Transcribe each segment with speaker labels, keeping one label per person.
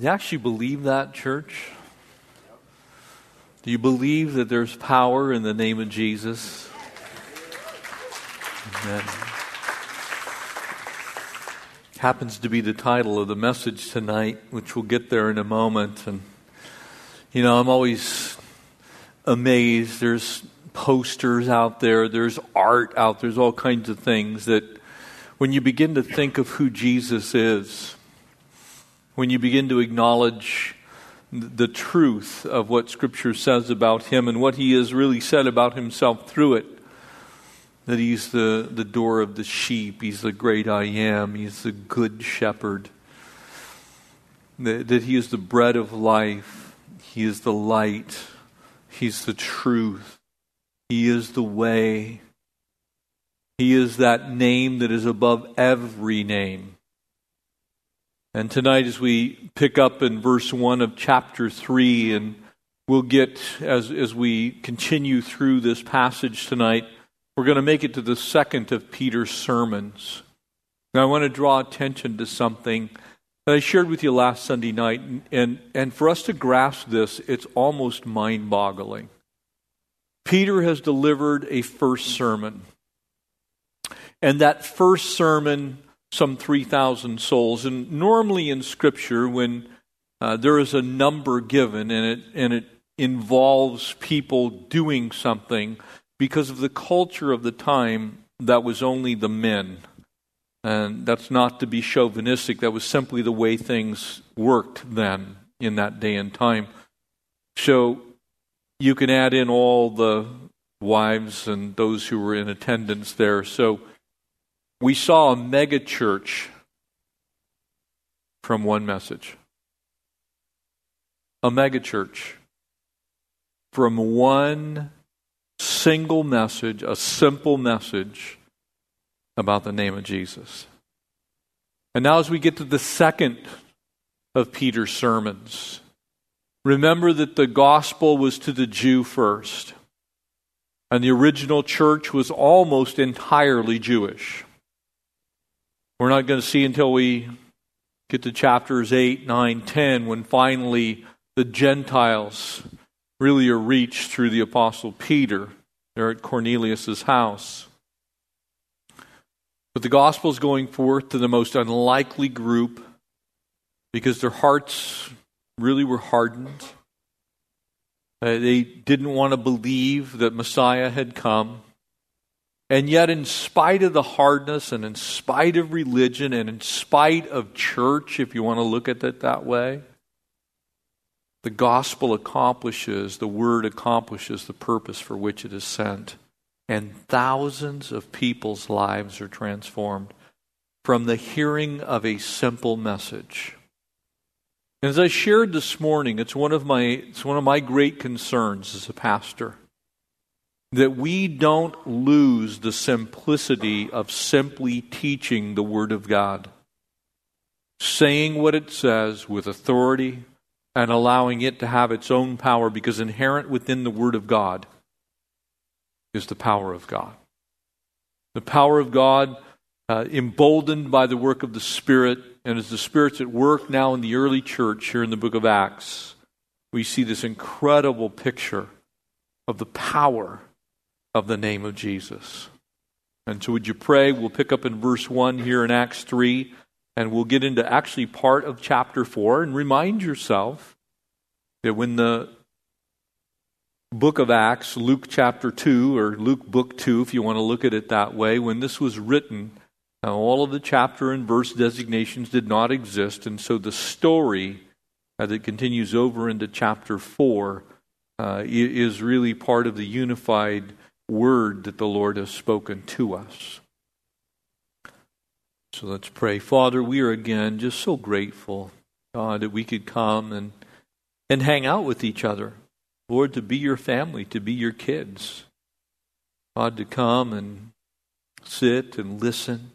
Speaker 1: You actually believe that, church? Do you believe that there's power in the name of Jesus? Amen. Happens to be the title of the message tonight, which we'll get there in a moment. And, you know, I'm always amazed. There's posters out there, there's art out there, there's all kinds of things that when you begin to think of who Jesus is, when you begin to acknowledge the truth of what Scripture says about him and what he has really said about himself through it. That he's the, the door of the sheep, he's the great I am, he's the good shepherd, that, that he is the bread of life, he is the light, he's the truth, he is the way, he is that name that is above every name. And tonight, as we pick up in verse 1 of chapter 3, and we'll get, as, as we continue through this passage tonight, we're going to make it to the second of Peter's sermons. Now, I want to draw attention to something that I shared with you last Sunday night. And, and and for us to grasp this, it's almost mind boggling. Peter has delivered a first sermon. And that first sermon some 3,000 souls. And normally in Scripture, when uh, there is a number given and it, and it involves people doing something, because of the culture of the time, that was only the men. And that's not to be chauvinistic, that was simply the way things worked then in that day and time. So you can add in all the wives and those who were in attendance there. So we saw a mega church from one message. A mega church from one single message, a simple message about the name of Jesus. And now, as we get to the second of Peter's sermons, remember that the gospel was to the Jew first, and the original church was almost entirely Jewish. We're not going to see until we get to chapters 8, 9, 10 when finally the Gentiles really are reached through the Apostle Peter. They're at Cornelius' house. But the gospel is going forth to the most unlikely group because their hearts really were hardened. Uh, they didn't want to believe that Messiah had come. And yet, in spite of the hardness and in spite of religion and in spite of church, if you want to look at it that way, the gospel accomplishes, the word accomplishes the purpose for which it is sent. And thousands of people's lives are transformed from the hearing of a simple message. And as I shared this morning, it's one of my, it's one of my great concerns as a pastor that we don't lose the simplicity of simply teaching the Word of God, saying what it says with authority and allowing it to have its own power because inherent within the Word of God is the power of God. The power of God, uh, emboldened by the work of the Spirit, and as the Spirit's at work now in the early church here in the book of Acts, we see this incredible picture of the power of the name of Jesus. And so, would you pray? We'll pick up in verse 1 here in Acts 3, and we'll get into actually part of chapter 4. And remind yourself that when the book of Acts, Luke chapter 2, or Luke book 2, if you want to look at it that way, when this was written, now all of the chapter and verse designations did not exist. And so the story, as it continues over into chapter 4, uh, is really part of the unified word that the Lord has spoken to us. So let's pray. Father, we are again just so grateful, God, that we could come and, and hang out with each other. Lord, to be your family, to be your kids. God, to come and sit and listen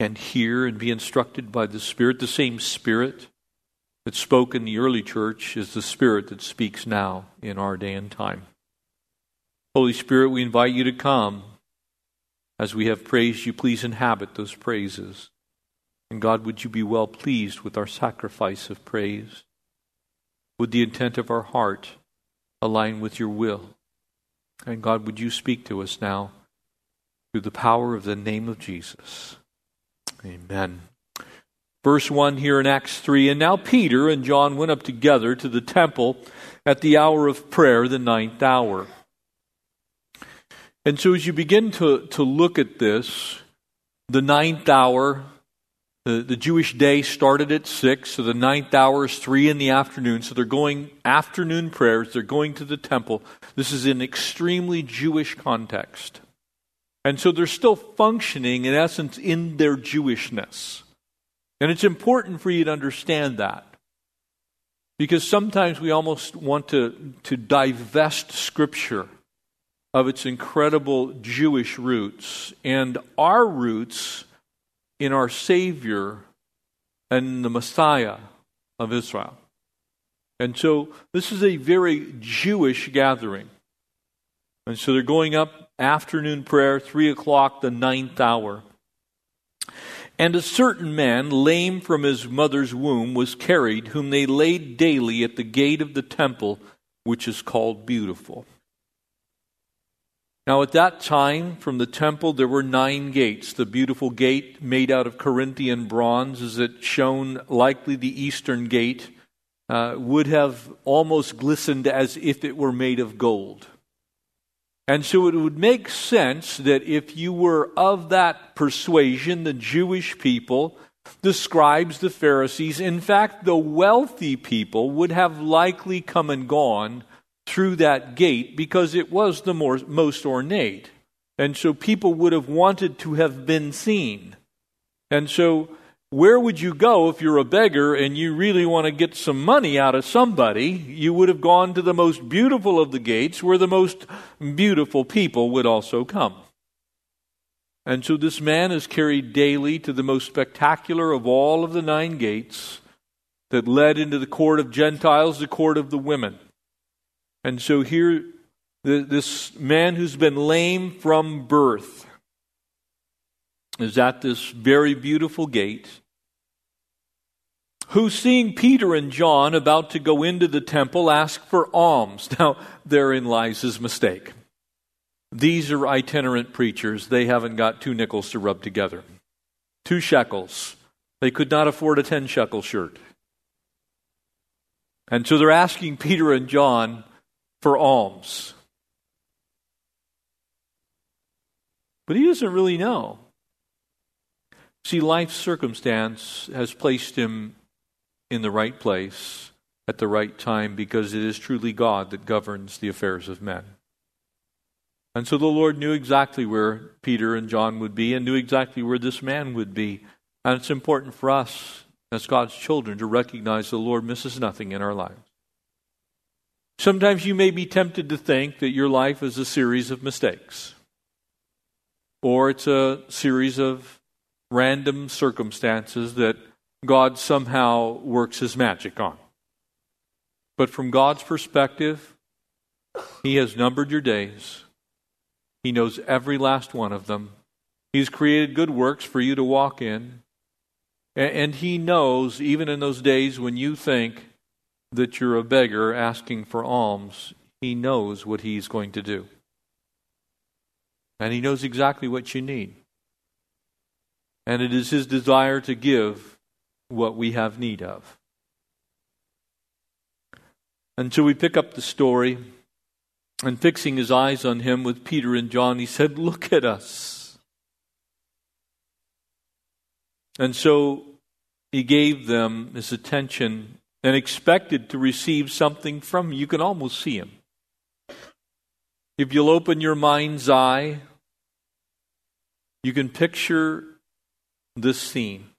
Speaker 1: and hear and be instructed by the Spirit. The same Spirit that spoke in the early church is the Spirit that speaks now in our day and time. Holy Spirit, we invite you to come. As we have praised you, please inhabit those praises. And God, would you be well pleased with our sacrifice of praise? Would the intent of our heart align with your will? And God, would you speak to us now through the power of the name of Jesus? Amen. Verse 1 here in Acts 3 And now Peter and John went up together to the temple at the hour of prayer, the ninth hour. And so as you begin to, to look at this, the ninth hour, the, the Jewish day started at 6, so the ninth hour is 3 in the afternoon. So they're going afternoon prayers, they're going to the temple. This is an extremely Jewish context. And so they're still functioning, in essence, in their Jewishness. And it's important for you to understand that. Because sometimes we almost want to, to divest Scripture of its incredible Jewish roots and our roots in our Savior and the Messiah of Israel. And so this is a very Jewish gathering. And so they're going up afternoon prayer, three o'clock, the ninth hour. And a certain man, lame from his mother's womb, was carried, whom they laid daily at the gate of the temple, which is called Beautiful. Now, at that time, from the temple, there were nine gates. The beautiful gate, made out of Corinthian bronze, as it shone likely the eastern gate, uh, would have almost glistened as if it were made of gold. And so it would make sense that if you were of that persuasion, the Jewish people, the scribes, the Pharisees, in fact, the wealthy people would have likely come and gone through that gate because it was the more, most ornate. And so people would have wanted to have been seen. And so where would you go if you're a beggar and you really want to get some money out of somebody? You would have gone to the most beautiful of the gates where the most beautiful people would also come. And so this man is carried daily to the most spectacular of all of the nine gates that led into the court of Gentiles, the court of the women. And so here, this man who's been lame from birth is at this very beautiful gate, who, seeing Peter and John about to go into the temple, ask for alms. Now, therein lies his mistake. These are itinerant preachers. They haven't got two nickels to rub together. Two shekels. They could not afford a 10 shekel shirt. And so they're asking Peter and John for alms. But he doesn't really know. See, life's circumstance has placed him in the right place at the right time because it is truly God that governs the affairs of men. And so the Lord knew exactly where Peter and John would be and knew exactly where this man would be. And it's important for us as God's children to recognize the Lord misses nothing in our lives. Sometimes you may be tempted to think that your life is a series of mistakes, or it's a series of random circumstances that God somehow works his magic on. But from God's perspective, He has numbered your days. He knows every last one of them. He's created good works for you to walk in. And He knows, even in those days when you think that you're a beggar asking for alms, He knows what He's going to do. And He knows exactly what you need. And it is His desire to give what we have need of. Until we pick up the story, and fixing his eyes on him with Peter and John, he said, Look at us. And so he gave them his attention and expected to receive something from him. You can almost see him. If you'll open your mind's eye, you can picture this scene.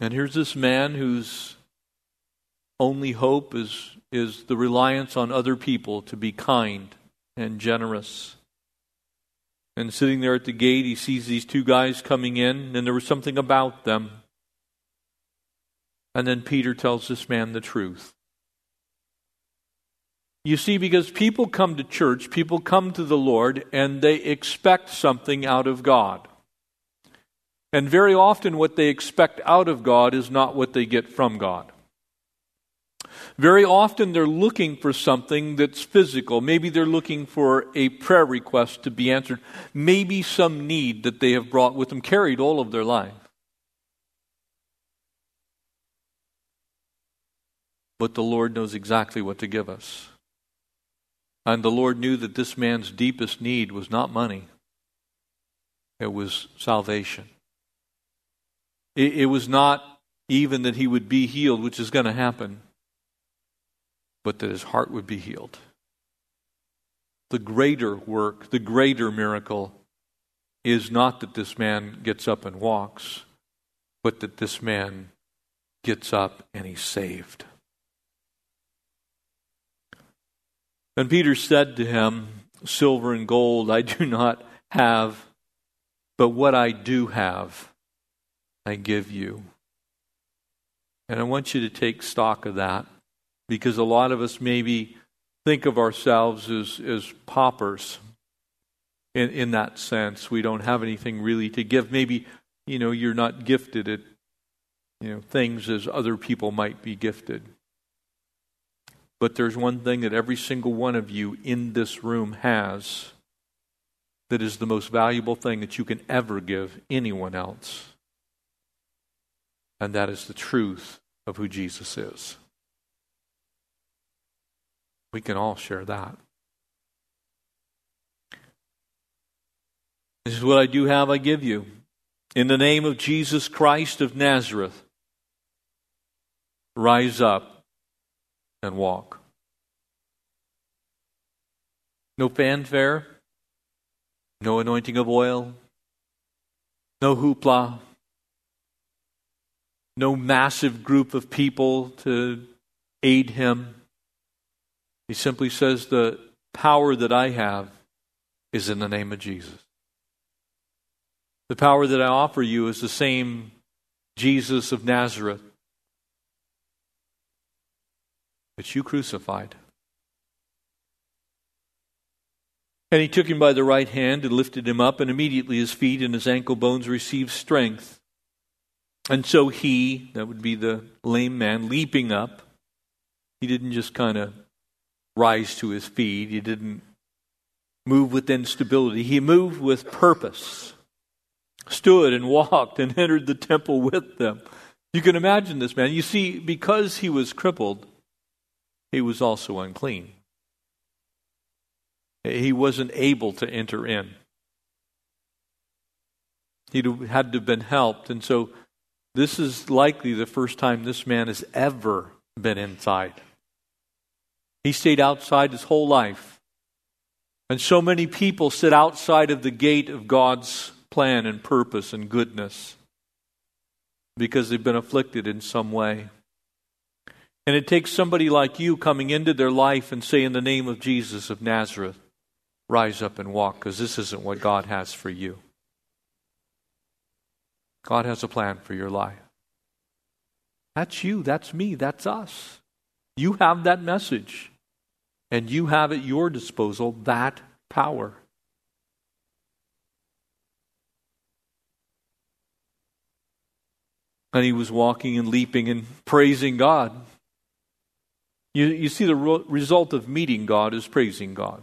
Speaker 1: And here's this man whose only hope is, is the reliance on other people to be kind and generous. And sitting there at the gate, he sees these two guys coming in, and there was something about them. And then Peter tells this man the truth. You see, because people come to church, people come to the Lord, and they expect something out of God. And very often, what they expect out of God is not what they get from God. Very often, they're looking for something that's physical. Maybe they're looking for a prayer request to be answered. Maybe some need that they have brought with them, carried all of their life. But the Lord knows exactly what to give us. And the Lord knew that this man's deepest need was not money, it was salvation. It, it was not even that he would be healed, which is going to happen, but that his heart would be healed. The greater work, the greater miracle is not that this man gets up and walks, but that this man gets up and he's saved. And Peter said to him, Silver and gold I do not have, but what I do have, I give you. And I want you to take stock of that because a lot of us maybe think of ourselves as, as paupers in, in that sense. We don't have anything really to give. Maybe, you know, you're not gifted at, you know, things as other people might be gifted. But there's one thing that every single one of you in this room has that is the most valuable thing that you can ever give anyone else. And that is the truth of who Jesus is. We can all share that. This is what I do have, I give you. In the name of Jesus Christ of Nazareth, rise up and walk. No fanfare, no anointing of oil, no hoopla, no massive group of people to aid him. He simply says, The power that I have is in the name of Jesus. The power that I offer you is the same Jesus of Nazareth that you crucified. And he took him by the right hand and lifted him up, and immediately his feet and his ankle bones received strength. And so he, that would be the lame man, leaping up, he didn't just kind of rise to his feet, he didn't move with instability, he moved with purpose, stood and walked and entered the temple with them. You can imagine this man. You see, because he was crippled, he was also unclean. He wasn't able to enter in. He had to have been helped. And so this is likely the first time this man has ever been inside. He stayed outside his whole life. And so many people sit outside of the gate of God's plan and purpose and goodness because they've been afflicted in some way. And it takes somebody like you coming into their life and say, In the name of Jesus of Nazareth, rise up and walk, because this isn't what God has for you. God has a plan for your life. That's you, that's me, that's us. You have that message, and you have at your disposal that power. And he was walking and leaping and praising God. You, you see, the ro- result of meeting God is praising God.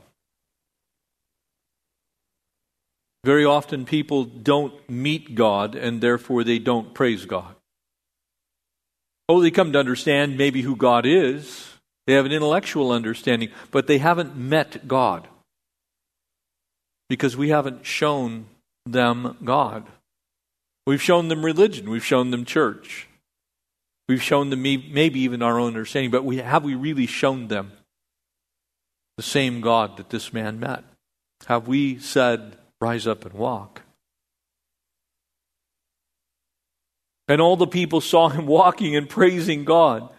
Speaker 1: Very often people don't meet God and therefore they don't praise God. Oh, they come to understand maybe who God is. They have an intellectual understanding, but they haven't met God because we haven't shown them God. We've shown them religion, we've shown them church. We've shown them maybe even our own understanding, but we, have we really shown them the same God that this man met? Have we said, Rise up and walk? And all the people saw him walking and praising God.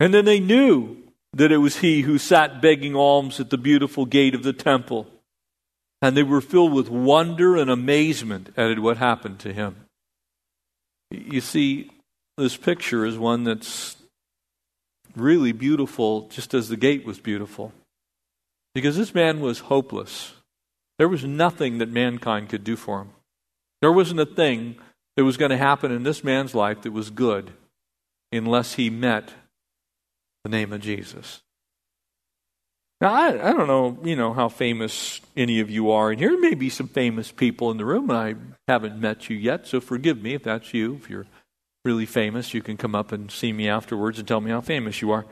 Speaker 1: And then they knew that it was he who sat begging alms at the beautiful gate of the temple. And they were filled with wonder and amazement at what happened to him. You see, this picture is one that's really beautiful, just as the gate was beautiful. Because this man was hopeless. There was nothing that mankind could do for him. There wasn't a thing that was going to happen in this man's life that was good unless he met the name of Jesus. Now, I, I don't know, you know, how famous any of you are and here. There may be some famous people in the room, and I haven't met you yet, so forgive me if that's you. If you're really famous, you can come up and see me afterwards and tell me how famous you are.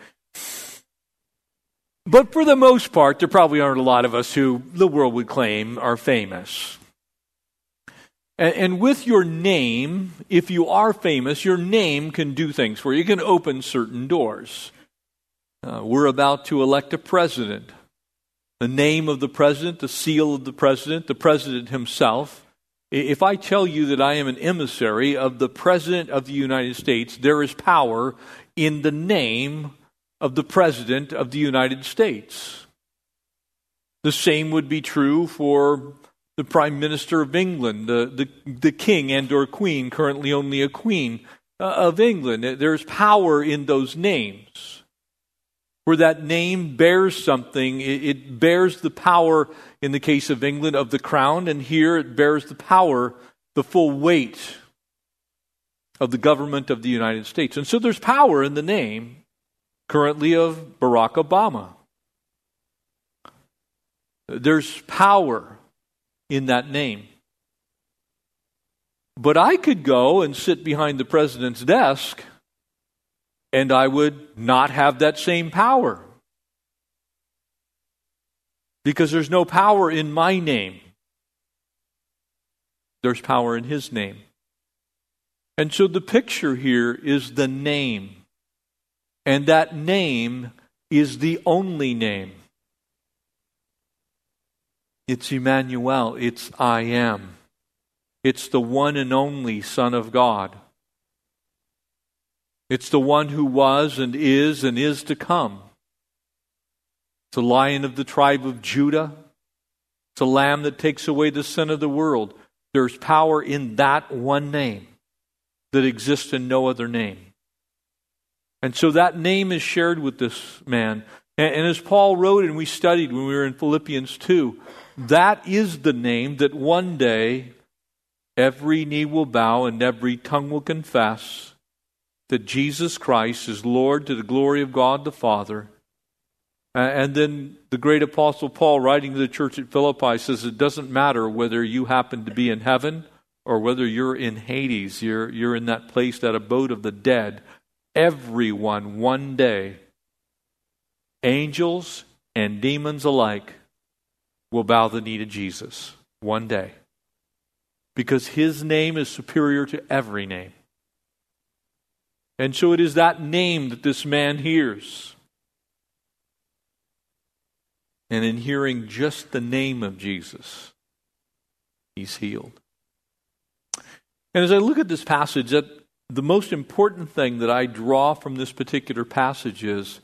Speaker 1: But for the most part, there probably aren't a lot of us who the world would claim are famous. And, with your name, if you are famous, your name can do things for you. It can open certain doors. Uh, we're about to elect a president. The name of the president, the seal of the president, the president himself. If I tell you that I am an emissary of the President of the United States, there is power in the name of the President of the United States. The same would be true for the Prime Minister of England, the, the, the King and or Queen, currently only a Queen uh, of England. There's power in those names where that name bears something. It, bears the power, in the case of England, of the crown, and here it bears the power, the full weight of the government of the United States. And so there's power in the name currently of Barack Obama. There's power in that name. But I could go and sit behind the president's desk and I would not have that same power. Because there's no power in my name, there's power in his name. And so the picture here is the name. And that name is the only name. It's Emmanuel. It's I am. It's the one and only Son of God. It's the one who was and is and is to come. It's the lion of the tribe of Judah. It's a lamb that takes away the sin of the world. There's power in that one name that exists in no other name. And so that name is shared with this man. And, and as Paul wrote and we studied when we were in Philippians 2, that is the name that one day every knee will bow and every tongue will confess that Jesus Christ is Lord to the glory of God the Father. And then the great apostle Paul, writing to the church at Philippi, says it doesn't matter whether you happen to be in heaven or whether you're in Hades, you're, you're in that place, that abode of the dead. Everyone, one day, angels and demons alike, will bow the knee to Jesus one day. Because his name is superior to every name. And so it is that name that this man hears. And in hearing just the name of Jesus, he's healed. And as I look at this passage, that the most important thing that I draw from this particular passage is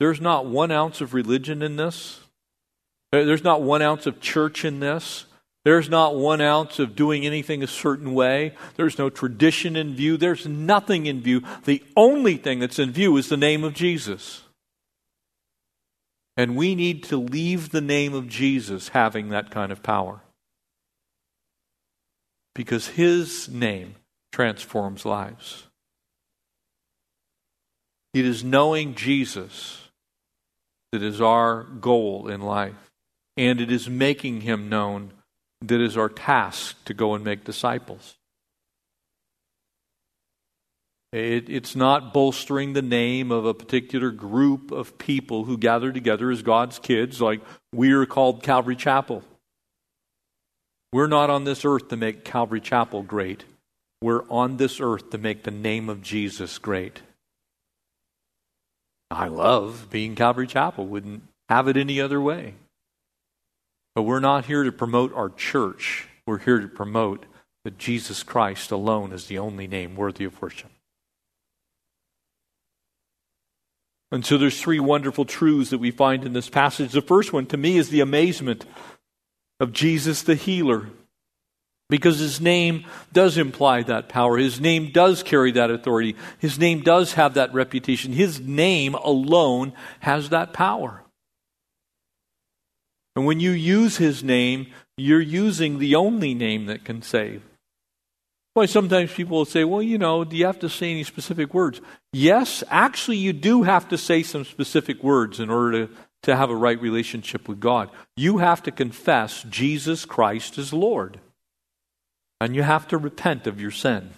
Speaker 1: there's not one ounce of religion in this. There's not one ounce of church in this. There's not one ounce of doing anything a certain way. There's no tradition in view. There's nothing in view. The only thing that's in view is the name of Jesus. And we need to leave the name of Jesus having that kind of power. Because his name transforms lives. It is knowing Jesus that is our goal in life, and it is making him known that is our task to go and make disciples. It, it's not bolstering the name of a particular group of people who gather together as God's kids, like we are called Calvary Chapel. We're not on this earth to make Calvary Chapel great. We're on this earth to make the name of Jesus great. I love being Calvary Chapel, wouldn't have it any other way. But we're not here to promote our church. We're here to promote that Jesus Christ alone is the only name worthy of worship. And so there's three wonderful truths that we find in this passage. The first one to me is the amazement of Jesus the healer. Because his name does imply that power. His name does carry that authority. His name does have that reputation. His name alone has that power. And when you use his name, you're using the only name that can save. Why sometimes people will say, well, you know, do you have to say any specific words? Yes, actually, you do have to say some specific words in order to, to have a right relationship with God. You have to confess Jesus Christ is Lord. And you have to repent of your sin.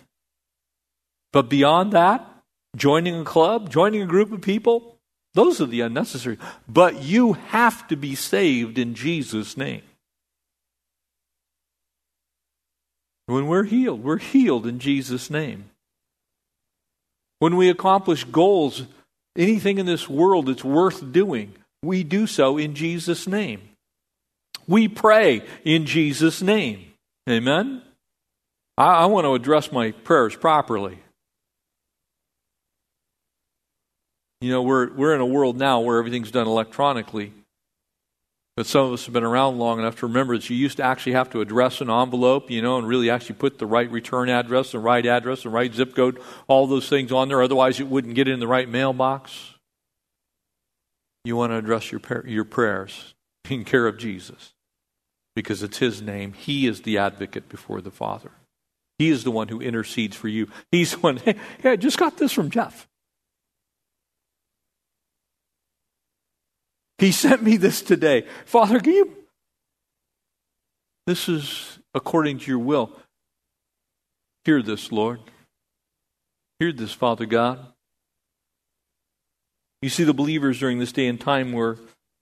Speaker 1: But beyond that, joining a club, joining a group of people, those are the unnecessary. But you have to be saved in Jesus' name. When we're healed, we're healed in Jesus' name. When we accomplish goals, anything in this world that's worth doing, we do so in Jesus' name. We pray in Jesus' name. Amen? I, I want to address my prayers properly. You know, we're, we're in a world now where everything's done electronically. But some of us have been around long enough to remember that you used to actually have to address an envelope, you know, and really actually put the right return address, the right address, the right zip code, all those things on there. Otherwise, it wouldn't get in the right mailbox. You want to address your, your prayers in care of Jesus because it's His name. He is the advocate before the Father. He is the one who intercedes for you. He's the one, hey, hey I just got this from Jeff. He sent me this today. Father, can you? This is according to your will. Hear this, Lord. Hear this, Father God. You see, the believers during this day and time were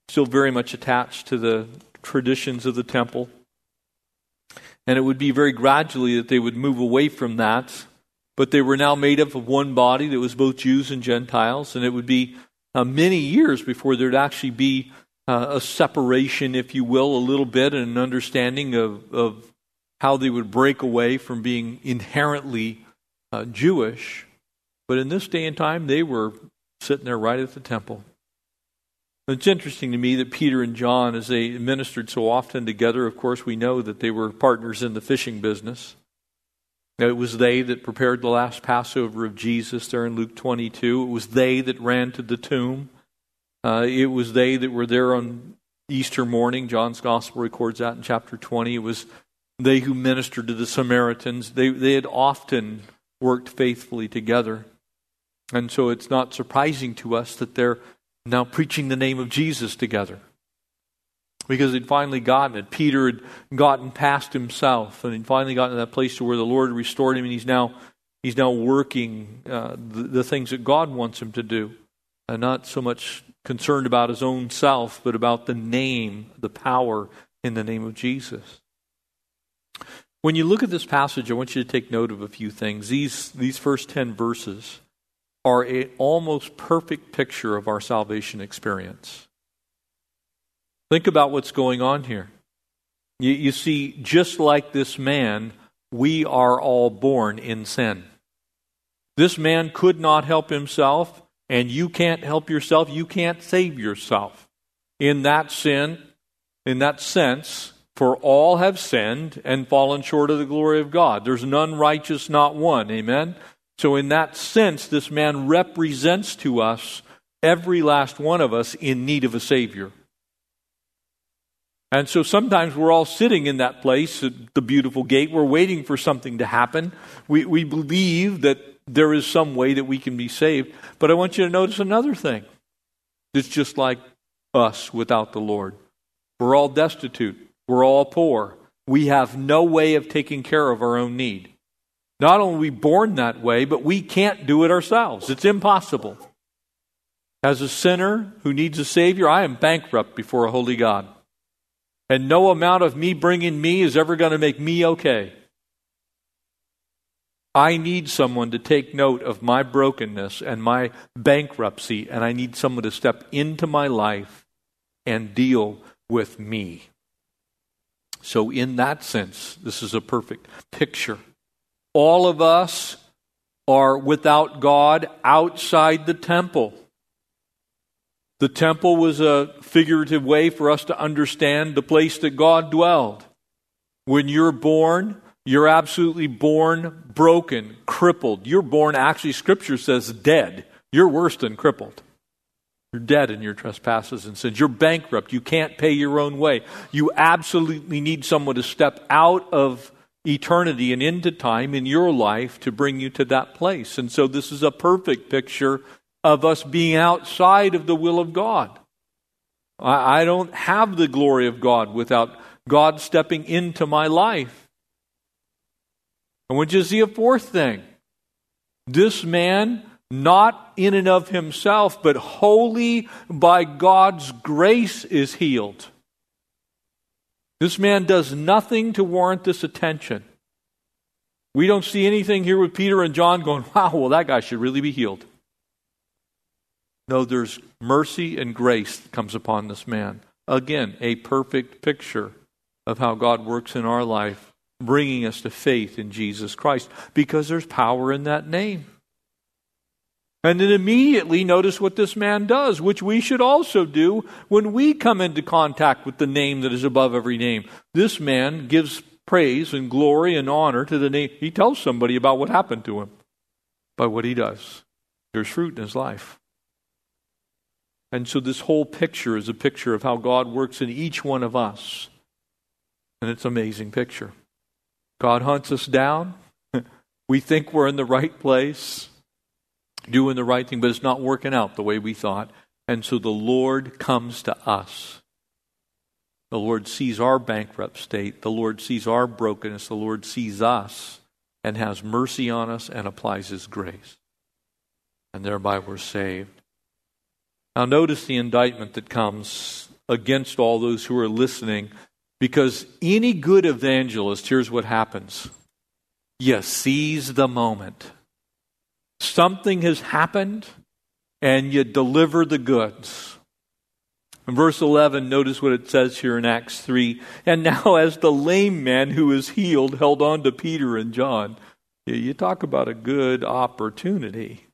Speaker 1: still very much attached to the traditions of the temple. And it would be very gradually that they would move away from that. But they were now made up of one body that was both Jews and Gentiles. And it would be uh, many years before there'd actually be uh, a separation, if you will, a little bit, and an understanding of, of how they would break away from being inherently uh, Jewish. But in this day and time, they were sitting there right at the temple. It's interesting to me that Peter and John, as they ministered so often together, of course, we know that they were partners in the fishing business. It was they that prepared the last Passover of Jesus there in Luke 22. It was they that ran to the tomb. Uh, it was they that were there on Easter morning. John's Gospel records that in chapter 20. It was they who ministered to the Samaritans. They, they had often worked faithfully together. And so it's not surprising to us that they're now preaching the name of Jesus together because he'd finally gotten it. Peter had gotten past himself, and he'd finally gotten to that place to where the Lord restored him, and he's now he's now working uh, the, the, things that God wants him to do, and not so much concerned about his own self, but about the name, the power in the name of Jesus. When you look at this passage, I want you to take note of a few things. These these first ten verses are an almost perfect picture of our salvation experience. Think about what's going on here. You, you, see, just like this man, we are all born in sin. This man could not help himself, and you can't help yourself. You can't save yourself. In that sin, in that sense, for all have sinned and fallen short of the glory of God. There's none righteous, not one. Amen? So, in that sense, this man represents to us every last one of us in need of a Savior. And so sometimes we're all sitting in that place at the beautiful gate. We're waiting for something to happen. We, we believe that there is some way that we can be saved. But I want you to notice another thing. It's just like us without the Lord. We're all destitute. We're all poor. We have no way of taking care of our own need. Not only are we born that way, but we can't do it ourselves. It's impossible. As a sinner who needs a Savior, I am bankrupt before a holy God. And no amount of me bringing me is ever going to make me okay. I need someone to take note of my brokenness and my bankruptcy, and I need someone to step into my life and deal with me. So, in that sense, this is a perfect picture. All of us are without God outside the temple. The temple was a figurative way for us to understand the place that God dwelled. When you're born, you're absolutely born broken, crippled. You're born, actually, Scripture says dead. You're worse than crippled. You're dead in your trespasses and sins. You're bankrupt. You can't pay your own way. You absolutely need someone to step out of eternity and into time in your life to bring you to that place. And so this is a perfect picture of us being outside of the will of God. I, I don't have the glory of God without God stepping into my life. I want you to see a fourth thing. This man, not in and of himself, but wholly by God's grace, is healed. This man does nothing to warrant this attention. We don't see anything here with Peter and John going, wow, well, that guy should really be healed. No, there's mercy and grace that comes upon this man. Again, a perfect picture of how God works in our life, bringing us to faith in Jesus Christ, because there's power in that name. And then immediately notice what this man does, which we should also do when we come into contact with the name that is above every name. This man gives praise and glory and honor to the name. He tells somebody about what happened to him by what he does. There's fruit in his life. And so this whole picture is a picture of how God works in each one of us. And it's an amazing picture. God hunts us down. we think we're in the right place doing the right thing, but it's not working out the way we thought. And so the Lord comes to us. The Lord sees our bankrupt state. The Lord sees our brokenness. The Lord sees us and has mercy on us and applies His grace. And thereby we're saved. Now, notice the indictment that comes against all those who are listening, because any good evangelist, here's what happens you seize the moment. Something has happened, and you deliver the goods. In verse 11, notice what it says here in Acts 3. And now, as the lame man who is healed held on to Peter and John, you talk about a good opportunity.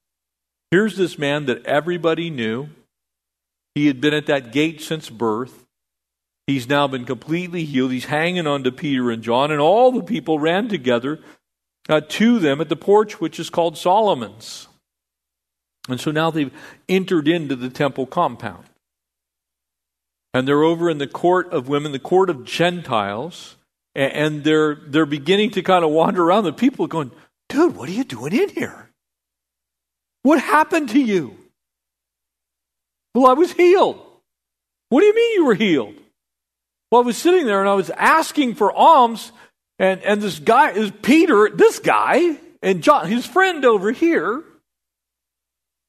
Speaker 1: Here's this man that everybody knew. He had been at that gate since birth. He's now been completely healed. He's hanging on to Peter and John, and all the people ran together uh, to them at the porch, which is called Solomon's. And so now they've entered into the temple compound. And they're over in the court of women, the court of Gentiles, and they're, they're beginning to kind of wander around. The people are going, Dude, what are you doing in here? What happened to you? Well, I was healed. What do you mean you were healed? Well, I was sitting there and I was asking for alms and, and this guy is Peter, this guy, and John, his friend over here.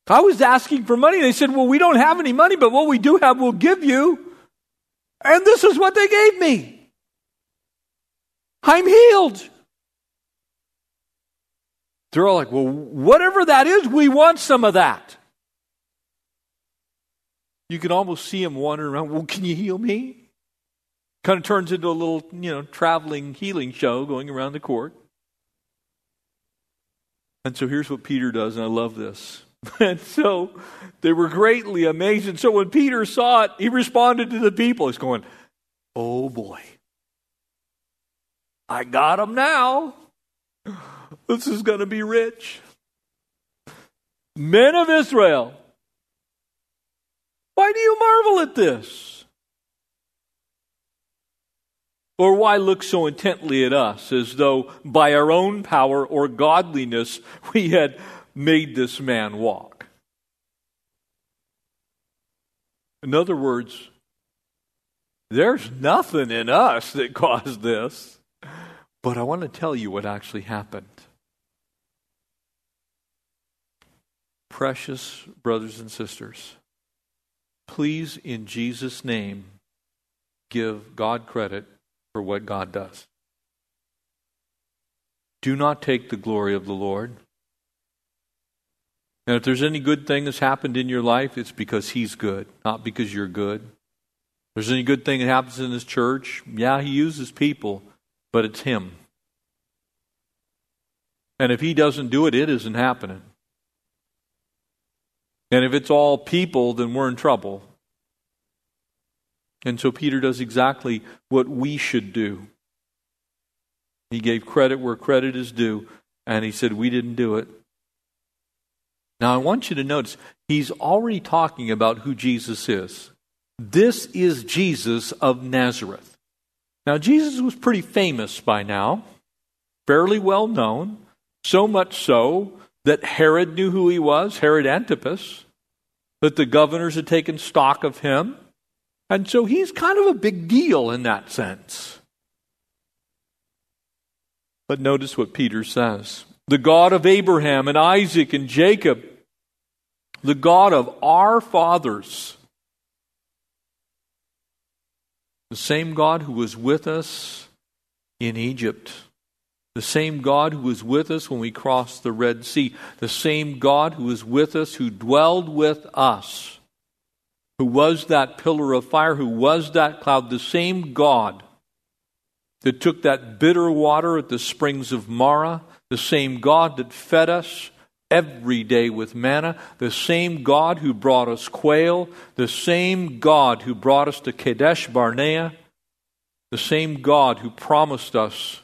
Speaker 1: I was asking for money. They said, Well, we don't have any money, but what we do have, we'll give you. And this is what they gave me. I'm healed. They're all like, Well, whatever that is, we want some of that. You can almost see him wandering around. Well, can you heal me? Kind of turns into a little, you know, traveling healing show going around the court. And so here's what Peter does, and I love this. And so they were greatly amazed. And so when Peter saw it, he responded to the people. He's going, Oh boy, I got him now. This is going to be rich. Men of Israel, why do you marvel at this? Or why look so intently at us as though by our own power or godliness we had made this man walk? In other words, there's nothing in us that caused this. But I want to tell you what actually happened. Precious brothers and sisters, please, in Jesus' name, give God credit for what God does. Do not take the glory of the Lord. And if there's any good thing that's happened in your life, it's because He's good, not because you're good. If there's any good thing that happens in this church, yeah, He uses people, but it's Him. And if He doesn't do it, it isn't happening. And if it's all people, then we're in trouble. And so Peter does exactly what we should do. He gave credit where credit is due, and he said, We didn't do it. Now, I want you to notice, he's already talking about who Jesus is. This is Jesus of Nazareth. Now, Jesus was pretty famous by now. fairly well known, so much so that Herod knew who he was, Herod Antipas, that the governors had taken stock of him. And so he's kind of a big deal in that sense. But notice what Peter says the God of Abraham and Isaac and Jacob, the God of our fathers, the same God who was with us in Egypt, the same God who was with us when we crossed the Red Sea, the same God who was with us, who dwelled with us, who was that pillar of fire, who was that cloud, the same God that took that bitter water at the springs of Marah. The same God that fed us every day with manna, the same God who brought us quail, the same God who brought us to Kadesh Barnea, the same God who promised us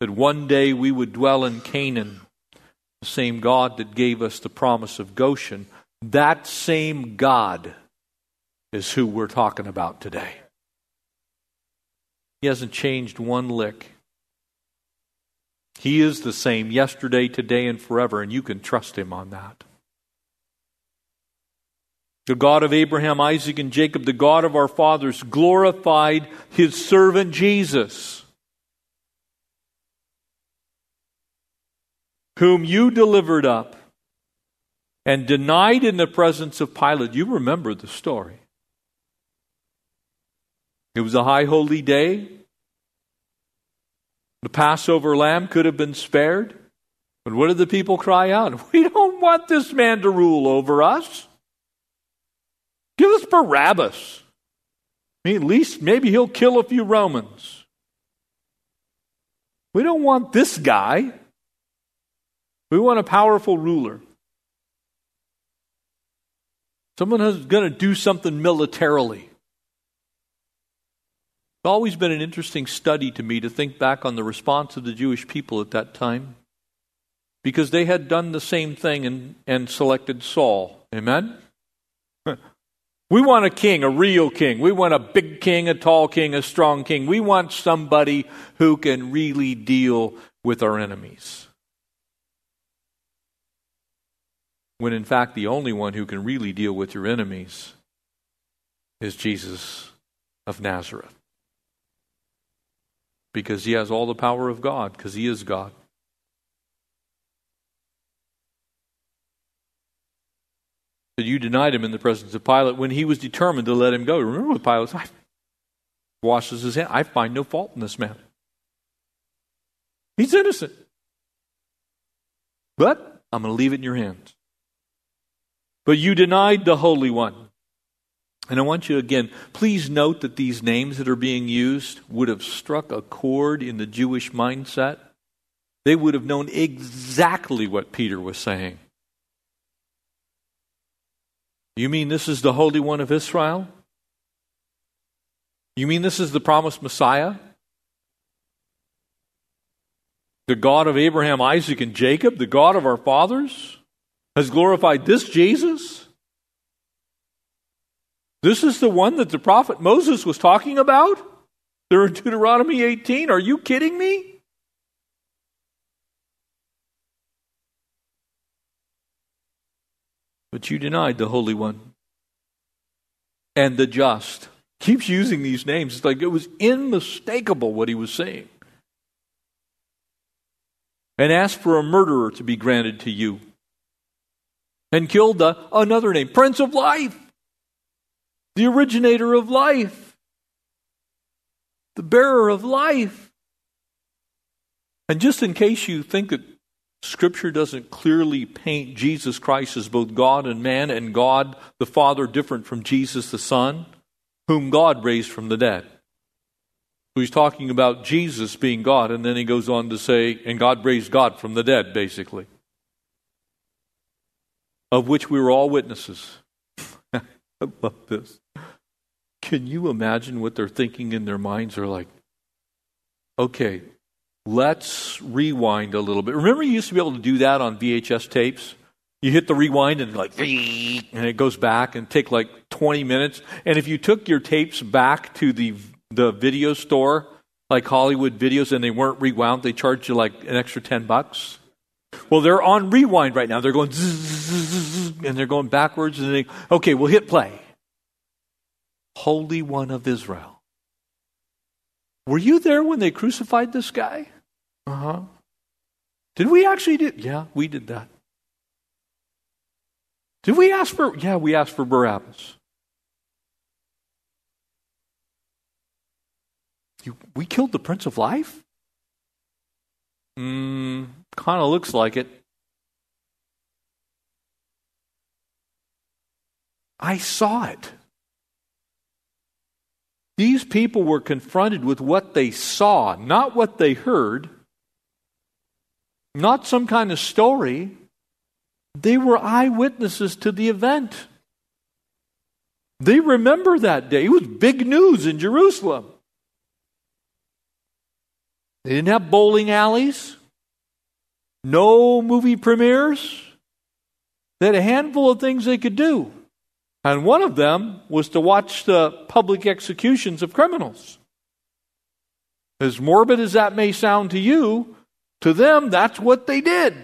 Speaker 1: that one day we would dwell in Canaan, the same God that gave us the promise of Goshen, that same God is who we're talking about today. He hasn't changed one lick. He is the same yesterday, today, and forever, and you can trust Him on that. The God of Abraham, Isaac, and Jacob, the God of our fathers, glorified His servant Jesus, whom you delivered up and denied in the presence of Pilate. You remember the story. It was a high holy day. The Passover lamb could have been spared. But what did the people cry out? We don't want this man to rule over us. Give us Barabbas. I mean, at least maybe he'll kill a few Romans. We don't want this guy. We want a powerful ruler. Someone who's going to do something militarily. It's always been an interesting study to me to think back on the response of the Jewish people at that time because they had done the same thing and, and selected Saul. Amen? We want a king, a real king. We want a big king, a tall king, a strong king. We want somebody who can really deal with our enemies. When in fact, the only one who can really deal with your enemies is Jesus of Nazareth because he has all the power of God, because he is God. That you denied him in the presence of Pilate when he was determined to let him go. Remember what Pilate said? Washes his hand. I find no fault in this man. He's innocent. But I'm going to leave it in your hands. But you denied the Holy One. And I want you again, please note that these names that are being used would have struck a chord in the Jewish mindset. They would have known exactly what Peter was saying. You mean this is the Holy One of Israel? You mean this is the promised Messiah? The God of Abraham, Isaac, and Jacob, the God of our fathers, has glorified this Jesus? This is the one that the prophet Moses was talking about? There in Deuteronomy 18. Are you kidding me? But you denied the Holy One and the just. Keeps using these names. It's like it was unmistakable what he was saying. And asked for a murderer to be granted to you. And killed the, another name, Prince of Life the originator of life, the bearer of life. And just in case you think that Scripture doesn't clearly paint Jesus Christ as both God and man, and God the Father different from Jesus the Son, whom God raised from the dead. So he's talking about Jesus being God, and then he goes on to say, and God raised God from the dead, basically, of which we were all witnesses. I love this. Can you imagine what they're thinking in their minds? They're like, okay, let's rewind a little bit. Remember, you used to be able to do that on VHS tapes? You hit the rewind and like, and it goes back and take like 20 minutes. And if you took your tapes back to the, the video store like Hollywood videos and they weren't rewound, they charged you like an extra 10 bucks. Well, they're on rewind right now. They're going and they're going backwards and they, okay, we'll hit play. Holy One of Israel. Were you there when they crucified this guy? Uh huh. Did we actually do? Yeah, we did that. Did we ask for? Yeah, we asked for Barabbas. You, we killed the Prince of Life? Mm, kind of looks like it. I saw it. These people were confronted with what they saw, not what they heard, not some kind of story. They were eyewitnesses to the event. They remember that day. It was big news in Jerusalem. They didn't have bowling alleys, no movie premieres. They had a handful of things they could do. And one of them was to watch the public executions of criminals. As morbid as that may sound to you, to them, that's what they did.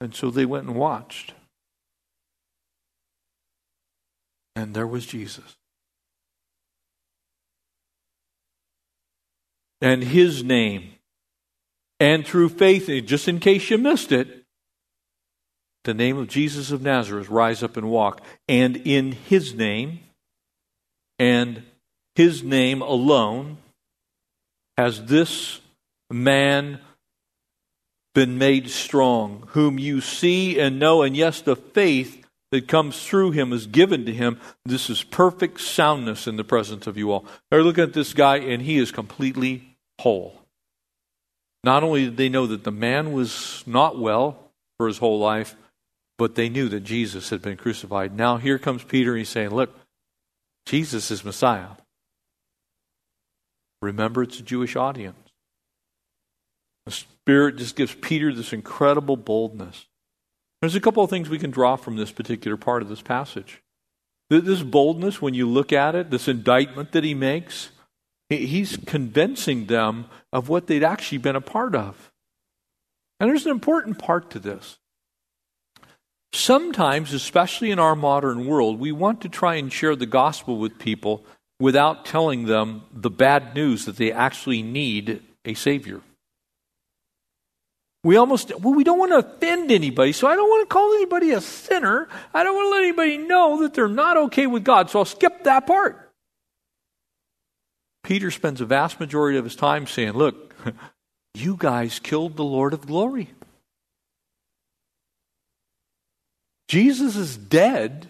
Speaker 1: And so they went and watched. And there was Jesus. and his name. And through faith, just in case you missed it, the name of Jesus of Nazareth, rise up and walk. And in his name, and his name alone, has this man been made strong, whom you see and know, and yes, the faith that comes through him is given to him. This is perfect soundness in the presence of you all. They're looking at this guy, and he is completely whole. Not only did they know that the man was not well for his whole life, but they knew that Jesus had been crucified. Now here comes Peter, he's saying, Look, Jesus is Messiah. Remember, it's a Jewish audience. The Spirit just gives Peter this incredible boldness. There's a couple of things we can draw from this particular part of this passage. This boldness, when you look at it, this indictment that he makes, he's convincing them of what they'd actually been a part of. And there's an important part to this. Sometimes, especially in our modern world, we want to try and share the gospel with people without telling them the bad news that they actually need a Savior. We almost, well, we don't want to offend anybody, so I don't want to call anybody a sinner. I don't want to let anybody know that they're not okay with God, so I'll skip that part. Peter spends a vast majority of his time saying, Look, you guys killed the Lord of glory. Jesus is dead.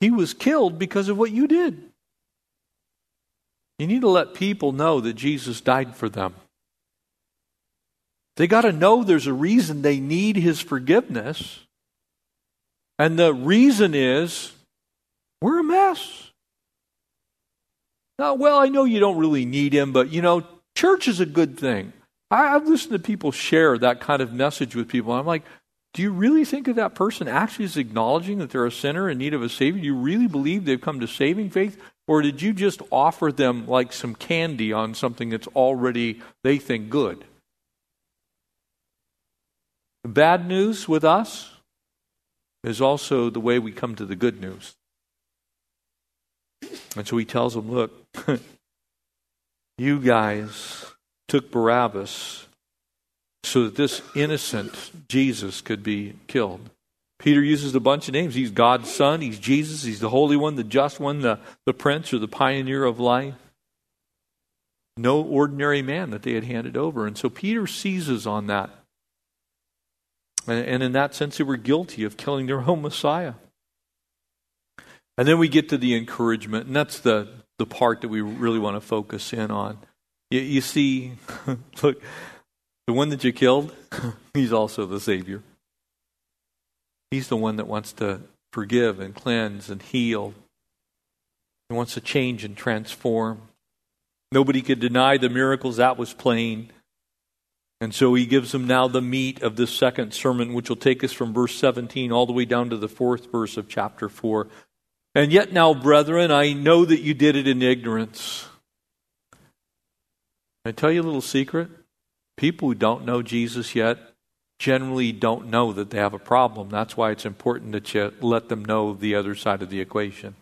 Speaker 1: He was killed because of what you did. You need to let people know that Jesus died for them. They got to know there's a reason they need his forgiveness. And the reason is we're a mess. Now, well, I know you don't really need him, but you know, church is a good thing. I, have listened to people share that kind of message with people. I'm like, do you really think that that person actually is acknowledging that they're a sinner in need of a Savior? Do you really believe they've come to saving faith? Or did you just offer them like some candy on something that's already, they think, good? The bad news with us is also the way we come to the good news. And so he tells them, look, you guys took Barabbas so that this innocent Jesus could be killed. Peter uses a bunch of names. He's God's son, he's Jesus, he's the Holy One, the Just One, the, the Prince or the Pioneer of life. No ordinary man that they had handed over. And so Peter seizes on that. And, and in that sense, they were guilty of killing their own Messiah. And then we get to the encouragement, and that's the, the part that we really want to focus in on. You, you see, look, the one that you killed, he's also the Savior. He's the one that wants to forgive and cleanse and heal. He wants to change and transform. Nobody could deny the miracles, that was plain. And so he gives them now the meat of this second sermon, which will take us from verse 17 all the way down to the fourth verse of chapter 4. And yet now, brethren, I know that you did it in ignorance. I tell you a little secret. People who don't know Jesus yet generally don't know that they have a problem. That's why it's important that you let them know the other side of the equation.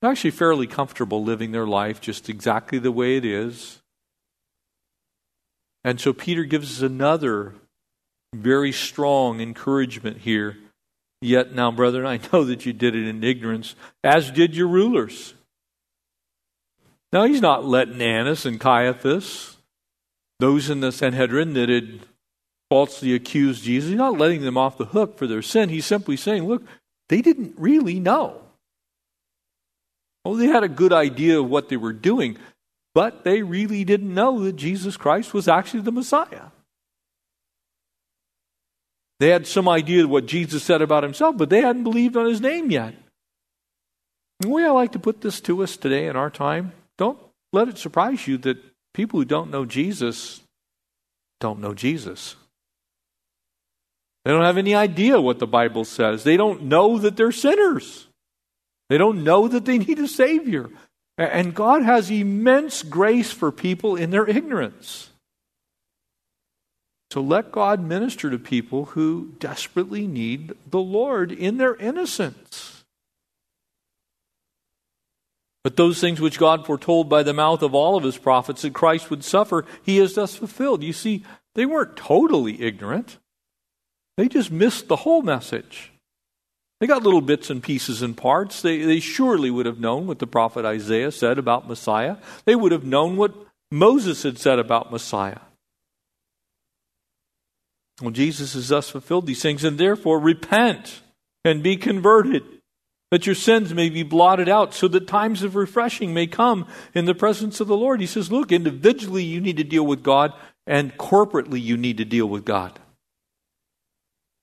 Speaker 1: They're actually fairly comfortable living their life just exactly the way it is. And so Peter gives us another very strong encouragement here. Yet now, brethren, I know that you did it in ignorance, as did your rulers. Now, he's not letting Annas and Caiaphas, those in the Sanhedrin that had falsely accused Jesus, he's not letting them off the hook for their sin. He's simply saying, look, they didn't really know. Well, they had a good idea of what they were doing, but they really didn't know that Jesus Christ was actually the Messiah. They had some idea of what Jesus said about himself, but they hadn't believed on his name yet. The way I like to put this to us today in our time, don't let it surprise you that people who don't know Jesus don't know Jesus. They don't have any idea what the Bible says. They don't know that they're sinners. They don't know that they need a Savior. And God has immense grace for people in their ignorance. So let God minister to people who desperately need the Lord in their innocence. But those things which God foretold by the mouth of all of his prophets that Christ would suffer, he has thus fulfilled. You see, they weren't totally ignorant, they just missed the whole message. They got little bits and pieces and parts. They, they surely would have known what the prophet Isaiah said about Messiah. They would have known what Moses had said about Messiah. Well, Jesus has thus fulfilled these things, and therefore repent and be converted, that your sins may be blotted out, so that times of refreshing may come in the presence of the Lord. He says, Look, individually you need to deal with God, and corporately you need to deal with God.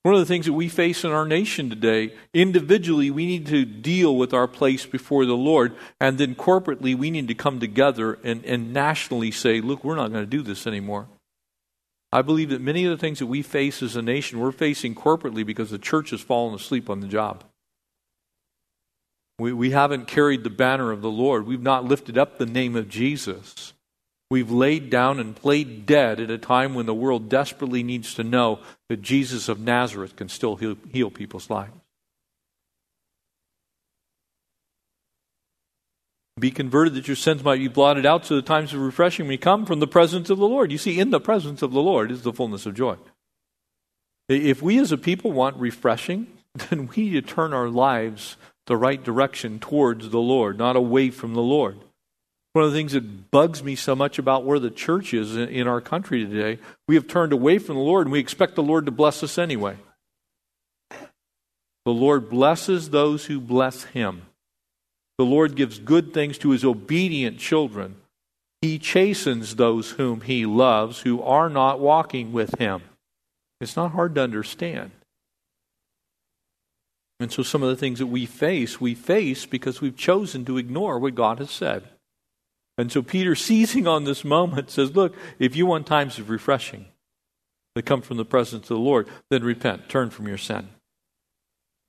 Speaker 1: One of the things that we face in our nation today, individually, we need to deal with our place before the Lord, and then corporately, we need to come together and, and nationally say, look, we're not going to do this anymore. I believe that many of the things that we face as a nation, we're facing corporately because the church has fallen asleep on the job. We, we haven't carried the banner of the Lord, we've not lifted up the name of Jesus. We've laid down and played dead at a time when the world desperately needs to know that Jesus of Nazareth can still heal, heal people's lives. Be converted that your sins might be blotted out so the times of refreshing may come from the presence of the Lord. You see, in the presence of the Lord is the fullness of joy. If we as a people want refreshing, then we need to turn our lives the right direction towards the Lord, not away from the Lord. One of the things that bugs me so much about where the church is in our country today, we have turned away from the Lord and we expect the Lord to bless us anyway. The Lord blesses those who bless him. The Lord gives good things to his obedient children. He chastens those whom he loves who are not walking with him. It's not hard to understand. And so, some of the things that we face, we face because we've chosen to ignore what God has said. And so Peter, seizing on this moment, says, Look, if you want times of refreshing that come from the presence of the Lord, then repent, turn from your sin.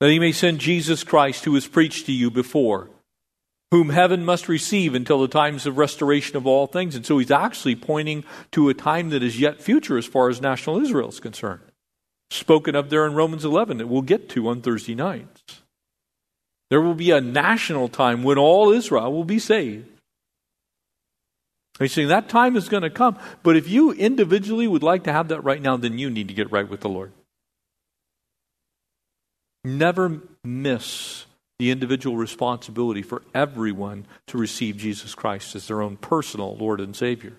Speaker 1: That he may send Jesus Christ, who was preached to you before, whom heaven must receive until the times of restoration of all things. And so he's actually pointing to a time that is yet future as far as national Israel is concerned. Spoken of there in Romans 11 that we'll get to on Thursday nights. There will be a national time when all Israel will be saved. He's saying that time is going to come. But if you individually would like to have that right now, then you need to get right with the Lord. Never miss the individual responsibility for everyone to receive Jesus Christ as their own personal Lord and Savior.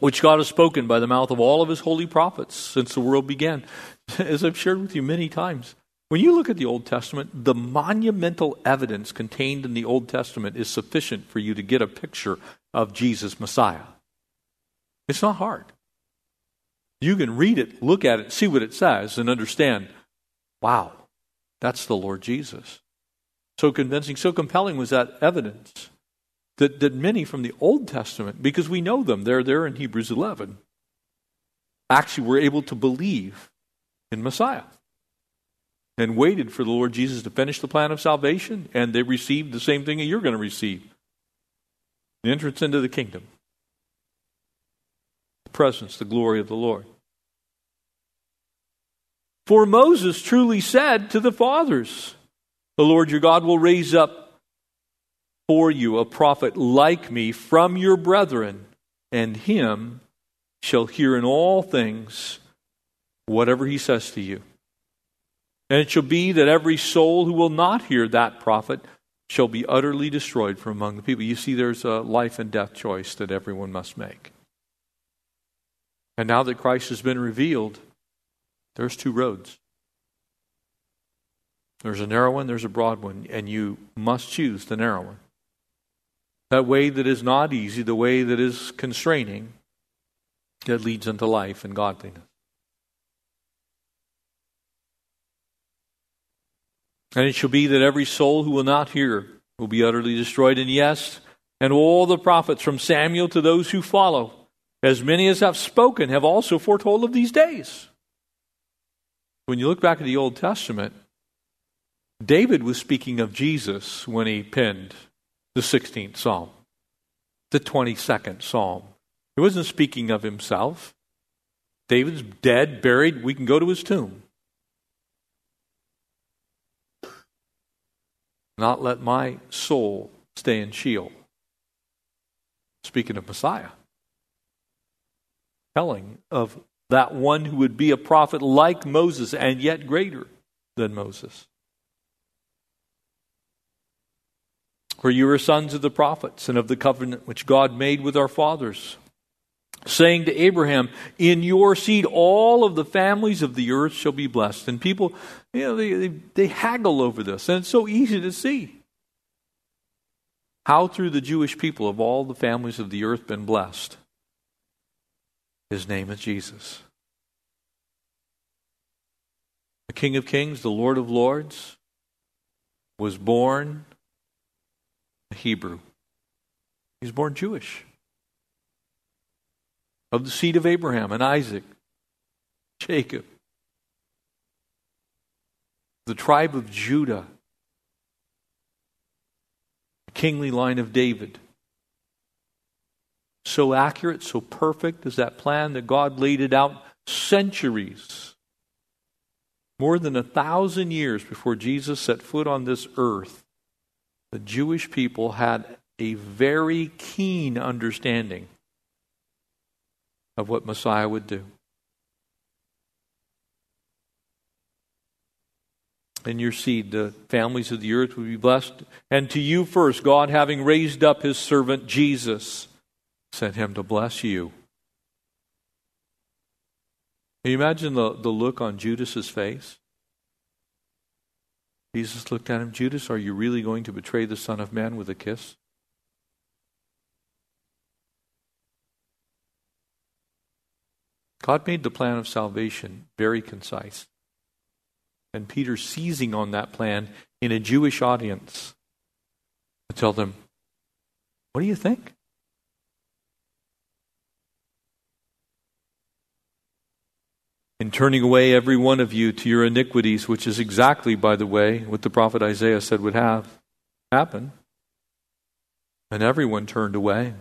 Speaker 1: Which God has spoken by the mouth of all of his holy prophets since the world began. As I've shared with you many times, when you look at the Old Testament, the monumental evidence contained in the Old Testament is sufficient for you to get a picture of Jesus Messiah. It's not hard. You can read it, look at it, see what it says, and understand wow, that's the Lord Jesus. So convincing, so compelling was that evidence that, that many from the Old Testament, because we know them, they're there in Hebrews 11, actually were able to believe in Messiah. and waited for the Lord Jesus to finish the plan of salvation, and they received the same thing that you're going to receive the entrance into the kingdom, the presence, the glory of the Lord. For Moses truly said to the fathers, The Lord your God will raise up for you a prophet like me from your brethren, and him shall hear in all things whatever he says to you. And it shall be that every soul who will not hear that prophet shall be utterly destroyed from among the people. You see, there's a life and death choice that everyone must make. And now that Christ has been revealed, there's two roads. There's a narrow one, there's a broad one, and you must choose the narrow one. That way that is not easy, the way that is constraining, that leads unto life and godliness. And it shall be that every soul who will not hear will be utterly destroyed. And yes, and all the prophets from Samuel to those who follow, as many as have spoken, have also foretold of these days. When you look back at the Old Testament, David was speaking of Jesus when he penned the 16th Psalm, the 22nd Psalm. He wasn't speaking of himself. David's dead, buried. We can go to his tomb. not let my soul stay in Sheol. Speaking of Messiah, telling of that one who would be a prophet like Moses and yet greater than Moses. For you are sons of the prophets and of the covenant which God made with our fathers, saying to Abraham, In your seed all of the families of the earth shall be blessed. And people you know, they, they, they haggle over this, and it's so easy to see. How, through the Jewish people, have all the families of the earth been blessed? His name is Jesus. The King of Kings, the Lord of Lords, was born a Hebrew. He's born Jewish. Of the seed of Abraham and Isaac, Jacob the tribe of Judah, the kingly line of David. So accurate, so perfect is that plan that God laid it out centuries, more than a thousand years before Jesus set foot on this earth. The Jewish people had a very keen understanding of what Messiah would do. and your seed, the families of the earth will be blessed. And to you first, God, having raised up his servant Jesus, sent him to bless you. Can you imagine the, the look on Judas's face? Jesus looked at him, Judas, are you really going to betray the Son of Man with a kiss? God made the plan of salvation very concise and Peter seizing on that plan in a Jewish audience to tell them, What do you think? In turning away every one of you to your iniquities, which is exactly, by the way, what the prophet Isaiah said would have happen. And everyone turned away.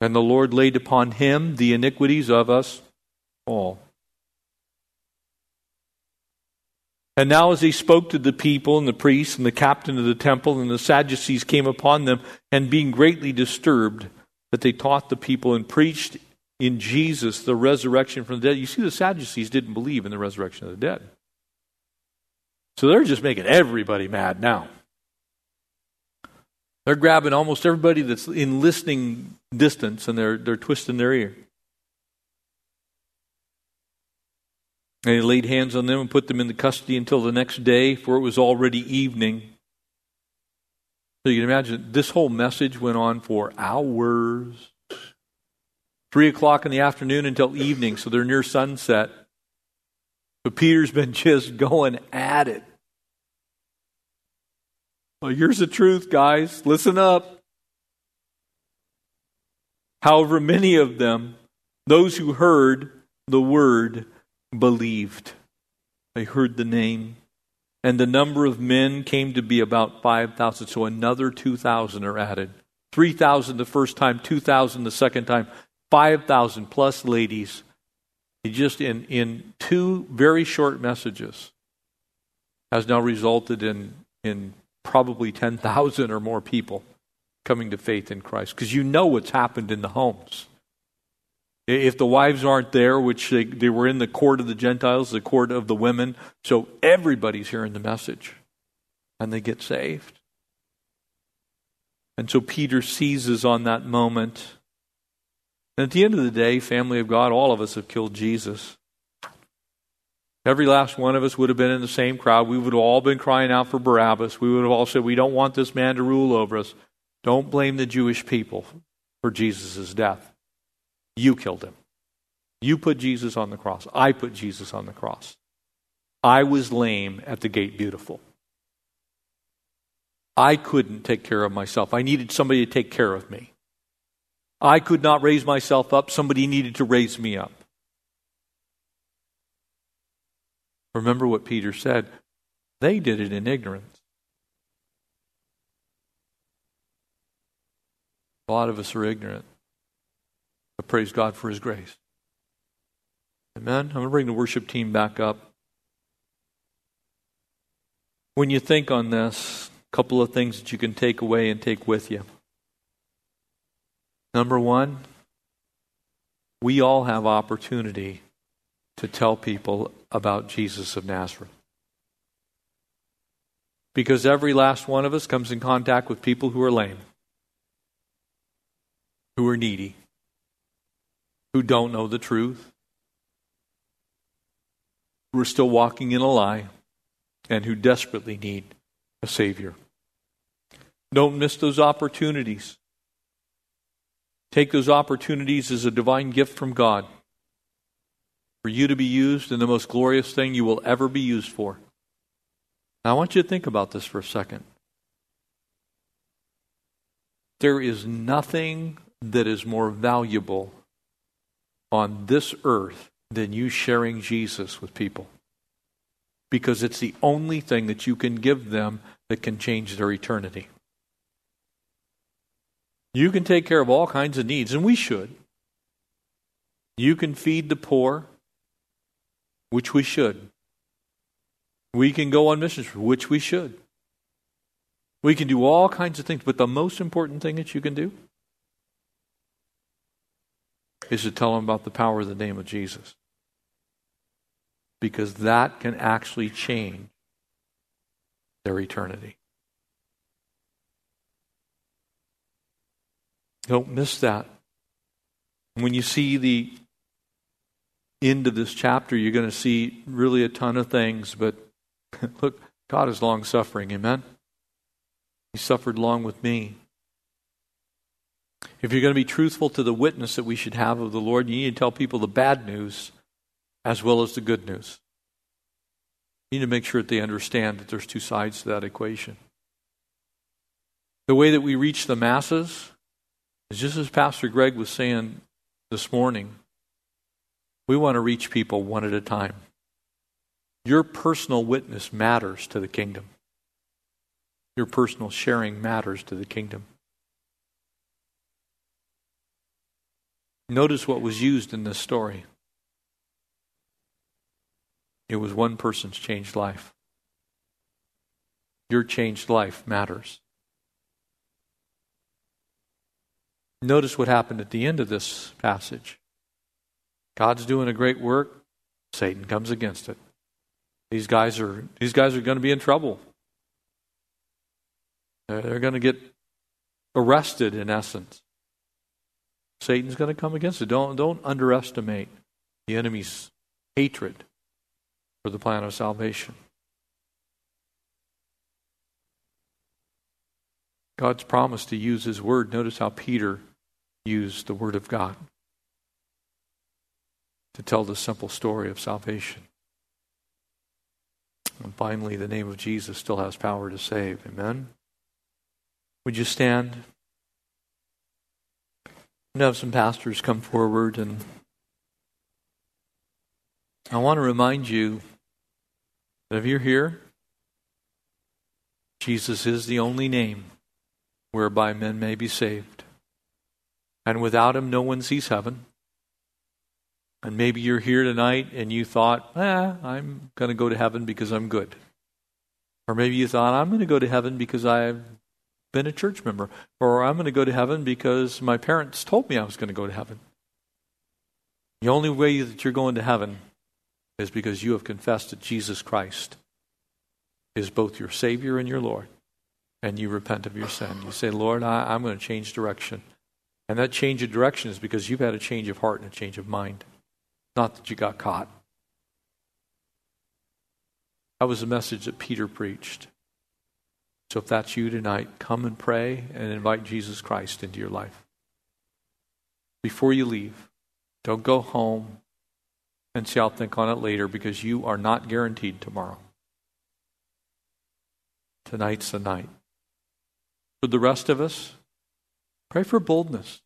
Speaker 1: And the Lord laid upon him the iniquities of us all. And now, as he spoke to the people and the priests and the captain of the temple and the Sadducees came upon them, and being greatly disturbed, that they taught the people and preached in Jesus the resurrection from the dead. You see, the Sadducees didn't believe in the resurrection of the dead. So they're just making everybody mad now. They're grabbing almost everybody that's in listening distance and they're, they're twisting their ear. And he laid hands on them and put them in the custody until the next day, for it was already evening. So you can imagine this whole message went on for hours. Three o'clock in the afternoon until evening, so they're near sunset. But Peter's been just going at it. Well, here's the truth, guys. Listen up. However, many of them, those who heard the word, believed. They heard the name, And the number of men came to be about 5,000. So another 2,000 are added. 3,000 the first time, 2,000 the second time, 5,000 plus ladies. Just, in, in two very short messages, has now resulted in, in probably 10,000 or more people coming to faith in Christ. Because you know what's happened in the homes. If the wives aren't there, which they, they were in the court of the Gentiles, the court of the women, so everybody's hearing the message. And they get saved. And so Peter seizes on that moment. And at the end of the day, family of God, all of us have killed Jesus. Every last one of us would have been in the same crowd. We would have all been crying out for Barabbas. We would have all said, We don't want this man to rule over us. Don't blame the Jewish people for Jesus' death. You killed him. You put Jesus on the cross. I put Jesus on the cross. I was lame at the gate beautiful. I couldn't take care of myself. I needed somebody to take care of me. I could not raise myself up. Somebody needed to raise me up. Remember what Peter said. They did it in ignorance. A lot of us are ignorant. But praise God for His grace. Amen. I'm going to bring the worship team back up. When you think on this, a couple of things that you can take away and take with you. Number one, we all have opportunity to tell people about Jesus of Nazareth. Because every last one of us comes in contact with people who are lame, who are needy, who don't know the truth, who are still walking in a lie, and who desperately need a Savior. Don't miss those opportunities. Take those opportunities as a divine gift from God for you to be used in the most glorious thing you will ever be used for. Now, I want you to think about this for a second. There is nothing that is more valuable on this earth than you sharing Jesus with people. Because it's the only thing that you can give them that can change their eternity. You can take care of all kinds of needs, and we should. You can feed the poor, which we should. We can go on missions, which we should. We can do all kinds of things, but the most important thing that you can do is to tell them about the power of the name of Jesus. Because that can actually change their eternity. Don't miss that. When you see the end of this chapter, you're going to see really a ton of things, but look, God is long suffering. Amen? He suffered long with me. If you're going to be truthful to the witness that we should have of the Lord, you need to tell people the bad news as well as the good news. You need to make sure that they understand that there's two sides to that equation. The way that we reach the masses just as Pastor Greg was saying this morning. We want to reach people one at a time. Your personal witness matters to the kingdom. Your personal sharing matters to the kingdom. Notice what was used in this story. It was one person's changed life. Your changed life matters. Notice what happened at the end of this passage. God's doing a great work, Satan comes against it. These guys are these guys are going to be in trouble. They're going to get arrested in essence. Satan's going to come against it. Don't, don't underestimate the enemy's hatred for the plan of salvation. God's promised to use his word. Notice how Peter used the word of God to tell the simple story of salvation. And finally, the name of Jesus still has power to save. Amen? Would you stand? to have some pastors come forward and I want to remind you that if you're here Jesus is the only name whereby men may be saved. And without him, no one sees heaven. And maybe you're here tonight and you thought, eh, I'm going to go to heaven because I'm good. Or maybe you thought, I'm going to go to heaven because I've been a church member. Or I'm going to go to heaven because my parents told me I was going to go to heaven. The only way that you're going to heaven is because you have confessed that Jesus Christ is both your Savior and your Lord. And you repent of your sin. You say, Lord, I, I'm going to change direction. And that change of direction is because you've had a change of heart and a change of mind. Not that you got caught. That was the message that Peter preached. So if that's you tonight, come and pray and invite Jesus Christ into your life. Before you leave, don't go home and say, I'll think on it later because you are not guaranteed tomorrow. Tonight's the night. For the rest of us, pray for boldness.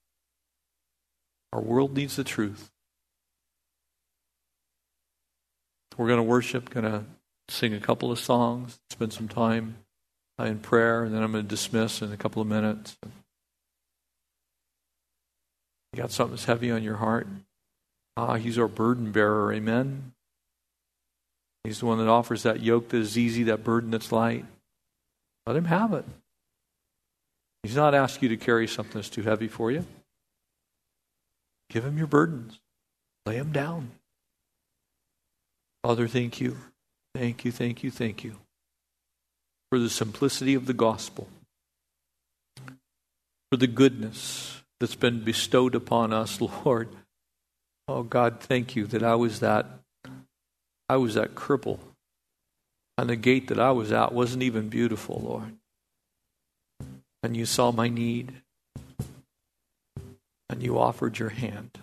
Speaker 1: Our world needs the truth. We're going to worship, going to sing a couple of songs, spend some time in prayer, and then I'm going to dismiss in a couple of minutes. You got something that's heavy on your heart? Ah, he's our burden bearer. Amen. He's the one that offers that yoke that is easy, that burden that's light. Let him have it. He's not asking you to carry something that's too heavy for you. Give him your burdens. Lay them down. Father, thank you. Thank you, thank you, thank you for the simplicity of the gospel, for the goodness that's been bestowed upon us, Lord. Oh God, thank you that I was that I was that cripple. And the gate that I was at wasn't even beautiful, Lord. And you saw my need. And you offered your hand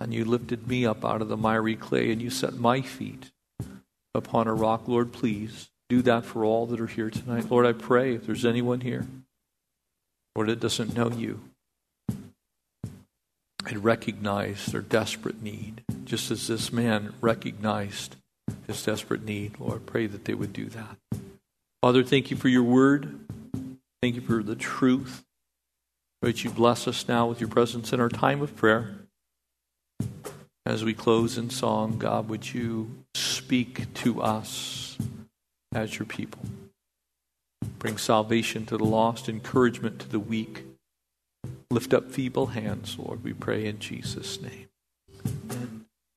Speaker 1: and you lifted me up out of the miry clay, and you set my feet upon a rock. Lord, please do that for all that are here tonight. Lord, I pray if there's anyone here, Lord, that doesn't know you, and recognize their desperate need, just as this man recognized his desperate need. Lord, pray that they would do that. Father, thank you for your word. Thank you for the truth. Pray that you bless us now with your presence in our time of prayer. As we close in song, God, would you speak to us as your people? Bring salvation to the lost, encouragement to the weak. Lift up feeble hands, Lord, we pray in Jesus' name.